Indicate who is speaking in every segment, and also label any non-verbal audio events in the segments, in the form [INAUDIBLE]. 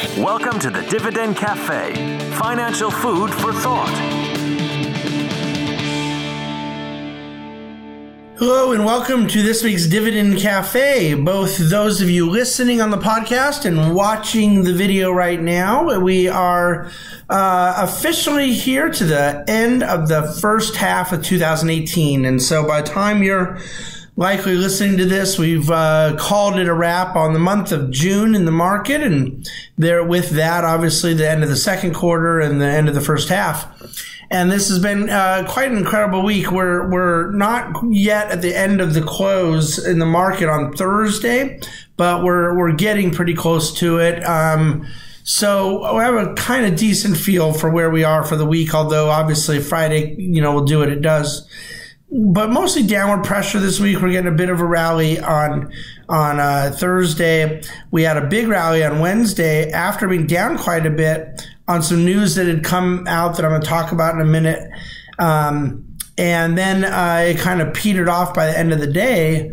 Speaker 1: Welcome to the Dividend Cafe, financial food for thought.
Speaker 2: Hello and welcome to this week's Dividend Cafe. Both those of you listening on the podcast and watching the video right now, we are uh, officially here to the end of the first half of 2018. And so by the time you're likely listening to this, we've uh, called it a wrap on the month of June in the market, and there with that, obviously, the end of the second quarter and the end of the first half. And this has been uh, quite an incredible week. We're we're not yet at the end of the close in the market on Thursday, but we're we're getting pretty close to it. Um, so we have a kind of decent feel for where we are for the week. Although obviously Friday, you know, will do what it does but mostly downward pressure this week. We're getting a bit of a rally on on uh, Thursday. We had a big rally on Wednesday after being down quite a bit on some news that had come out that I'm going to talk about in a minute. Um, and then uh, it kind of petered off by the end of the day.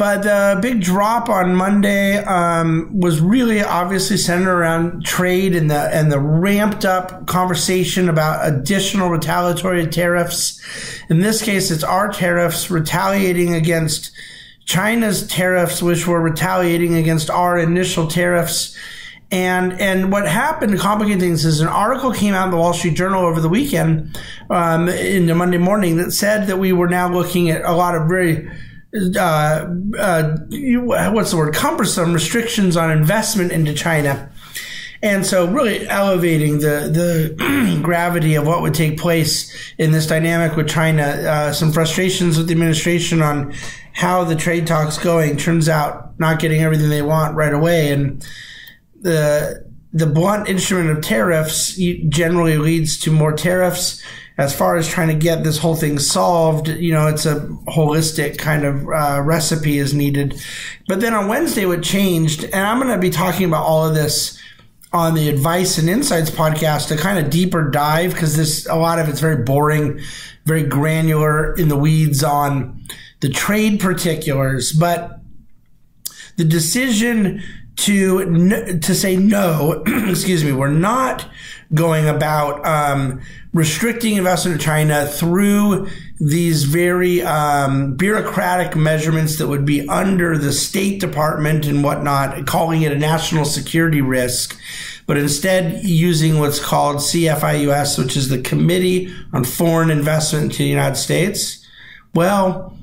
Speaker 2: But the big drop on Monday um, was really obviously centered around trade and the and the ramped up conversation about additional retaliatory tariffs. In this case, it's our tariffs retaliating against China's tariffs, which were retaliating against our initial tariffs. And and what happened to complicate things is an article came out in the Wall Street Journal over the weekend, um, in the Monday morning, that said that we were now looking at a lot of very uh, uh, what's the word cumbersome restrictions on investment into China. And so, really elevating the the [CLEARS THROAT] gravity of what would take place in this dynamic with China. Uh, some frustrations with the administration on how the trade talks going. Turns out not getting everything they want right away, and the the blunt instrument of tariffs generally leads to more tariffs as far as trying to get this whole thing solved, you know, it's a holistic kind of uh, recipe is needed. But then on Wednesday, what changed, and I'm going to be talking about all of this on the Advice and Insights podcast, a kind of deeper dive because this a lot of it's very boring, very granular in the weeds on the trade particulars, but the decision to to say no, [CLEARS THROAT] excuse me, we're not going about um, restricting investment in China through these very um, bureaucratic measurements that would be under the State Department and whatnot, calling it a national security risk, but instead using what's called CFIUS, which is the Committee on Foreign Investment to the United States. Well,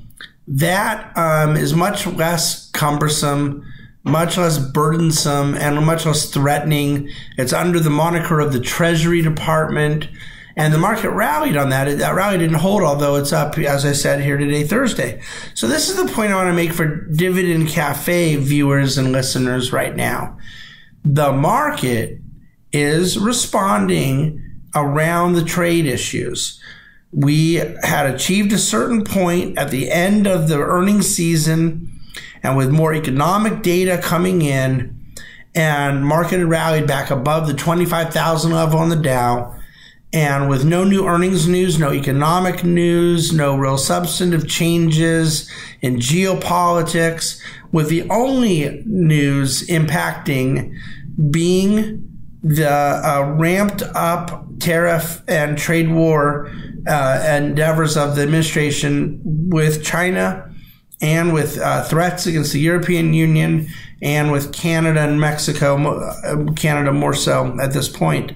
Speaker 2: that um, is much less cumbersome much less burdensome and much less threatening. It's under the moniker of the Treasury Department. And the market rallied on that. That rally didn't hold, although it's up, as I said here today, Thursday. So this is the point I want to make for Dividend Cafe viewers and listeners right now. The market is responding around the trade issues. We had achieved a certain point at the end of the earnings season and with more economic data coming in and market rallied back above the 25,000 level on the Dow. And with no new earnings news, no economic news, no real substantive changes in geopolitics, with the only news impacting being the uh, ramped up tariff and trade war uh, endeavors of the administration with China and with uh, threats against the European Union and with Canada and Mexico, uh, Canada more so at this point.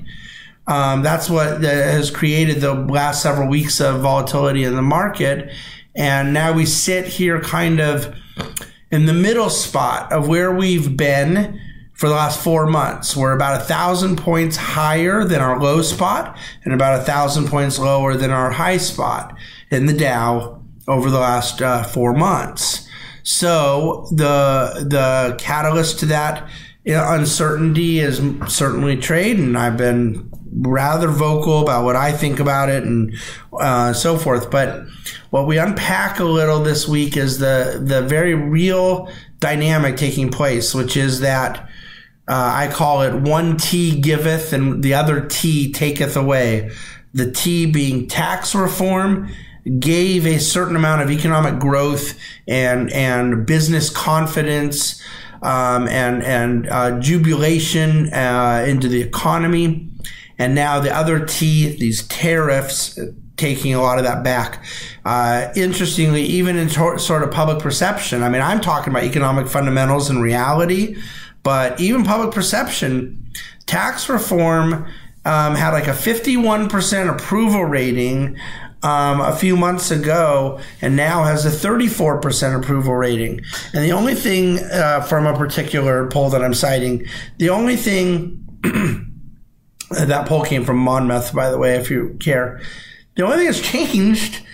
Speaker 2: Um, that's what has created the last several weeks of volatility in the market. And now we sit here kind of in the middle spot of where we've been for the last four months. We're about a thousand points higher than our low spot and about a thousand points lower than our high spot in the Dow over the last uh, four months. So the the catalyst to that uncertainty is certainly trade, and I've been rather vocal about what I think about it and uh, so forth. But what we unpack a little this week is the the very real dynamic taking place, which is that. Uh, I call it one T giveth and the other T taketh away. The T being tax reform gave a certain amount of economic growth and and business confidence um, and and uh, jubilation uh, into the economy, and now the other T, these tariffs, taking a lot of that back. Uh, interestingly, even in tor- sort of public perception, I mean, I'm talking about economic fundamentals and reality, but even public perception, tax reform um, had like a 51% approval rating um, a few months ago and now has a 34% approval rating. And the only thing uh, from a particular poll that I'm citing, the only thing [CLEARS THROAT] that poll came from Monmouth, by the way, if you care. The only thing that's changed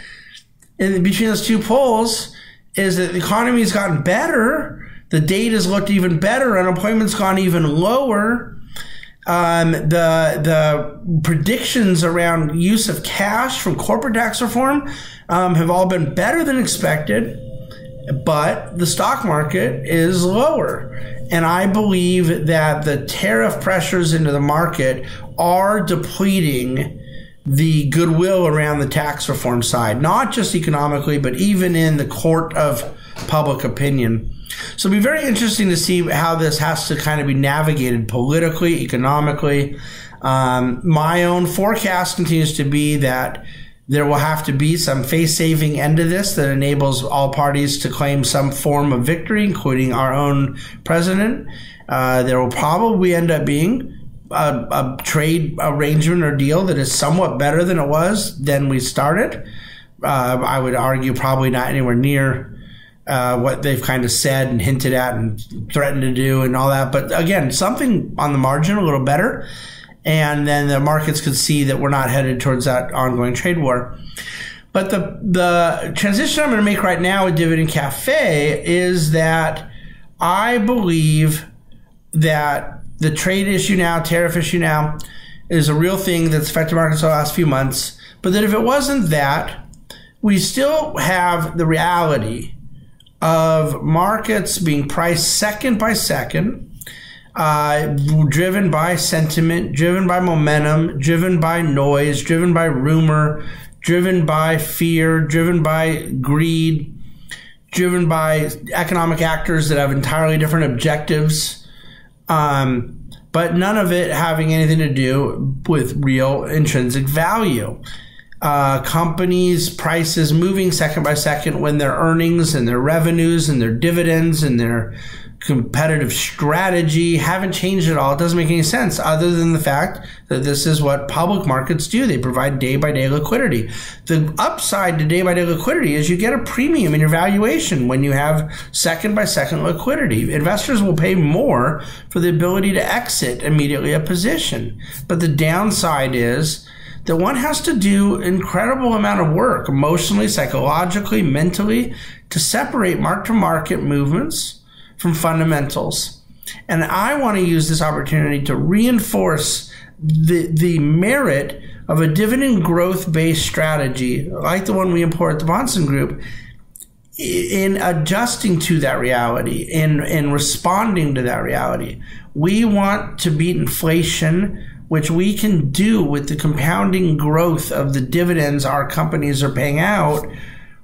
Speaker 2: in between those two polls is that the economy has gotten better. The data's looked even better. Unemployment's gone even lower. Um, the the predictions around use of cash from corporate tax reform um, have all been better than expected, but the stock market is lower. And I believe that the tariff pressures into the market are depleting the goodwill around the tax reform side, not just economically, but even in the court of public opinion. So it'll be very interesting to see how this has to kind of be navigated politically, economically. Um, my own forecast continues to be that there will have to be some face saving end to this that enables all parties to claim some form of victory, including our own president. Uh, there will probably end up being a, a, trade arrangement or deal that is somewhat better than it was than we started. Uh, I would argue probably not anywhere near uh, what they've kind of said and hinted at and threatened to do and all that. But again, something on the margin, a little better. And then the markets could see that we're not headed towards that ongoing trade war. But the the transition I'm going to make right now with Dividend Cafe is that I believe that the trade issue now, tariff issue now, is a real thing that's affected markets the last few months. But that if it wasn't that, we still have the reality of markets being priced second by second, uh, driven by sentiment, driven by momentum, driven by noise, driven by rumor, driven by fear, driven by greed, driven by economic actors that have entirely different objectives. Um, but none of it having anything to do with real intrinsic value uh, companies' prices moving second by second when their earnings and their revenues and their dividends and their competitive strategy haven't changed at all. It doesn't make any sense other than the fact that this is what public markets do. They provide day by day liquidity. The upside to day by day liquidity is you get a premium in your valuation when you have second by second liquidity. Investors will pay more for the ability to exit immediately a position. But the downside is that one has to do incredible amount of work emotionally, psychologically, mentally to separate mark to market movements from fundamentals. And I want to use this opportunity to reinforce the, the merit of a dividend growth based strategy like the one we employ at the Bahnsen Group in adjusting to that reality, in, in responding to that reality. We want to beat inflation which we can do with the compounding growth of the dividends our companies are paying out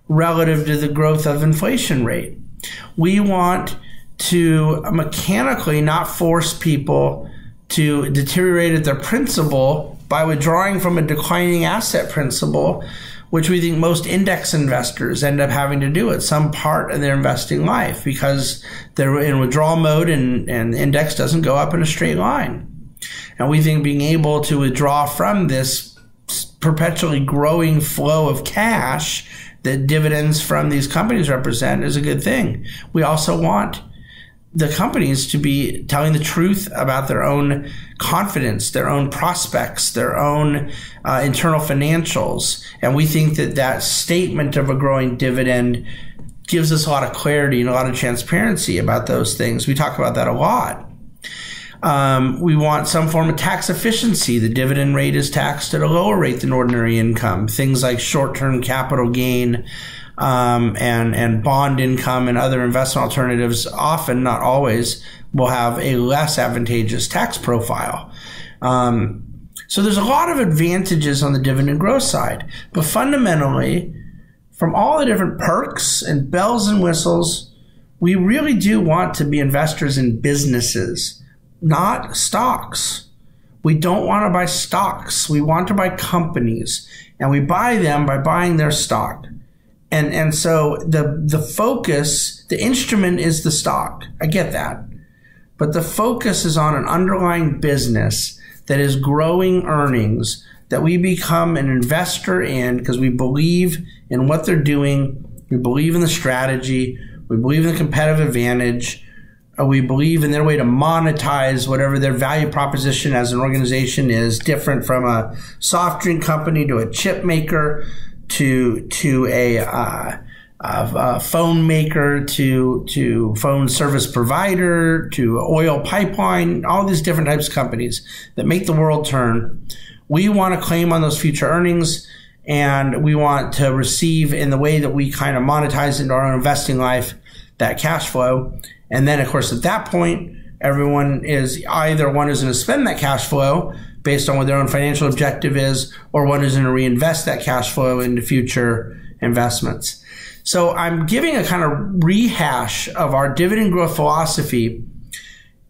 Speaker 2: relative to the growth of inflation rate. We want to mechanically not force people to deteriorate at their principal by withdrawing from a declining asset principal, which we think most index investors end up having to do at some part of their investing life because they're in withdrawal mode and, and the index doesn't go up in a straight line. And we think being able to withdraw from this perpetually growing flow of cash that dividends from these companies represent is a good thing. We also want the companies to be telling the truth about their own confidence, their own prospects, their own uh, internal financials. And we think that that statement of a growing dividend gives us a lot of clarity and a lot of transparency about those things. We talk about that a lot. Um, we want some form of tax efficiency. The dividend rate is taxed at a lower rate than ordinary income. Things like short-term capital gain um, and and bond income and other investment alternatives often, not always, will have a less advantageous tax profile. Um, so there's a lot of advantages on the dividend growth side, but fundamentally, from all the different perks and bells and whistles we really do want to be investors in businesses, not stocks. We don't want to buy stocks. We want to buy companies, and we buy them by buying their stock. And and so the the focus, the instrument is the stock. I get that. But the focus is on an underlying business that is growing earnings that we become an investor in because we believe in what they're doing, we believe in the strategy, we believe in the competitive advantage, we believe in their way to monetize whatever their value proposition as an organization is different from a soft drink company to a chip maker to to a, uh, a phone maker to to phone service provider to oil pipeline all these different types of companies that make the world turn we want to claim on those future earnings and we want to receive in the way that we kind of monetize into our own investing life that cash flow. And then, of course, at that point, everyone is either one is going to spend that cash flow based on what their own financial objective is, or one is going to reinvest that cash flow into future investments. So I'm giving a kind of rehash of our dividend growth philosophy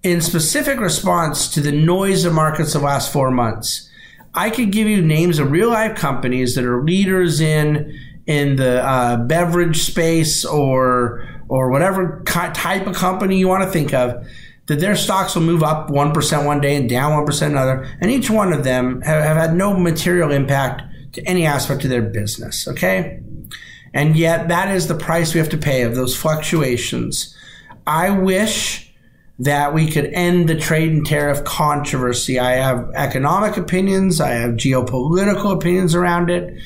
Speaker 2: in specific response to the noise of markets the last four months. I could give you names of real life companies that are leaders in in the uh, beverage space or or whatever type of company you want to think of that their stocks will move up 1% one day and down 1% another and each one of them have, have had no material impact to any aspect of their business okay and yet that is the price we have to pay of those fluctuations i wish that we could end the trade and tariff controversy. I have economic opinions, I have geopolitical opinions around it.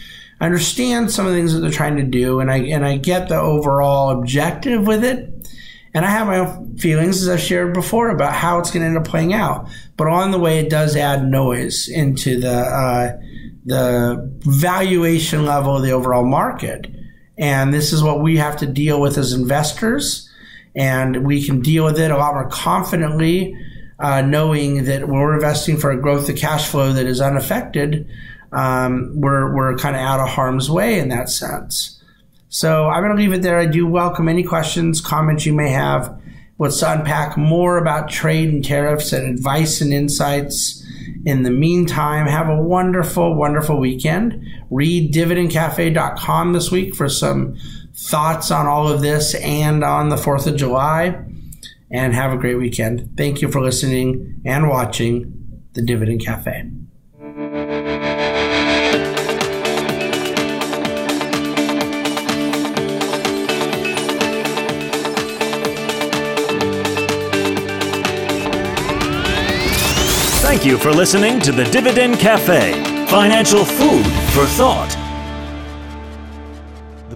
Speaker 2: I understand some of the things that they're trying to do, and I and I get the overall objective with it. And I have my own feelings, as I've shared before, about how it's going to end up playing out. But on the way, it does add noise into the uh, the valuation level of the overall market. And this is what we have to deal with as investors and we can deal with it a lot more confidently, uh, knowing that we're investing for a growth of cash flow that is unaffected, um, we're we're kind of out of harm's way in that sense. So I'm going to leave it there. I do welcome any questions, comments you may have. Let's unpack more about trade and tariffs and advice and insights. In the meantime, have a wonderful, wonderful weekend. Read dividendcafe.com this week for some thoughts on all of this and on the 4th of July. And have a great weekend. Thank you for listening and watching the Dividend Cafe.
Speaker 1: Thank you for listening to the Dividend Cafe, financial food for thought.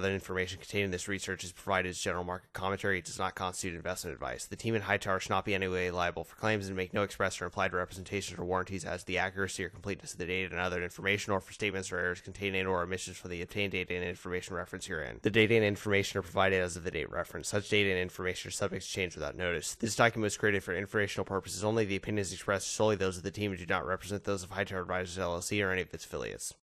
Speaker 3: other information contained in this research is provided as general market commentary. It does not constitute investment advice. The team at Hightower should not be in any way liable for claims and make no express or implied representations or warranties as to the accuracy or completeness of the data and other information, or for statements or errors contained in or omissions from the obtained data and information referenced herein. The data and information are provided as of the date referenced. Such data and information are subject to change without notice. This document was created for informational purposes only. The opinions expressed solely those of the team and do not represent those of High Hightower Advisors LLC or any of its affiliates.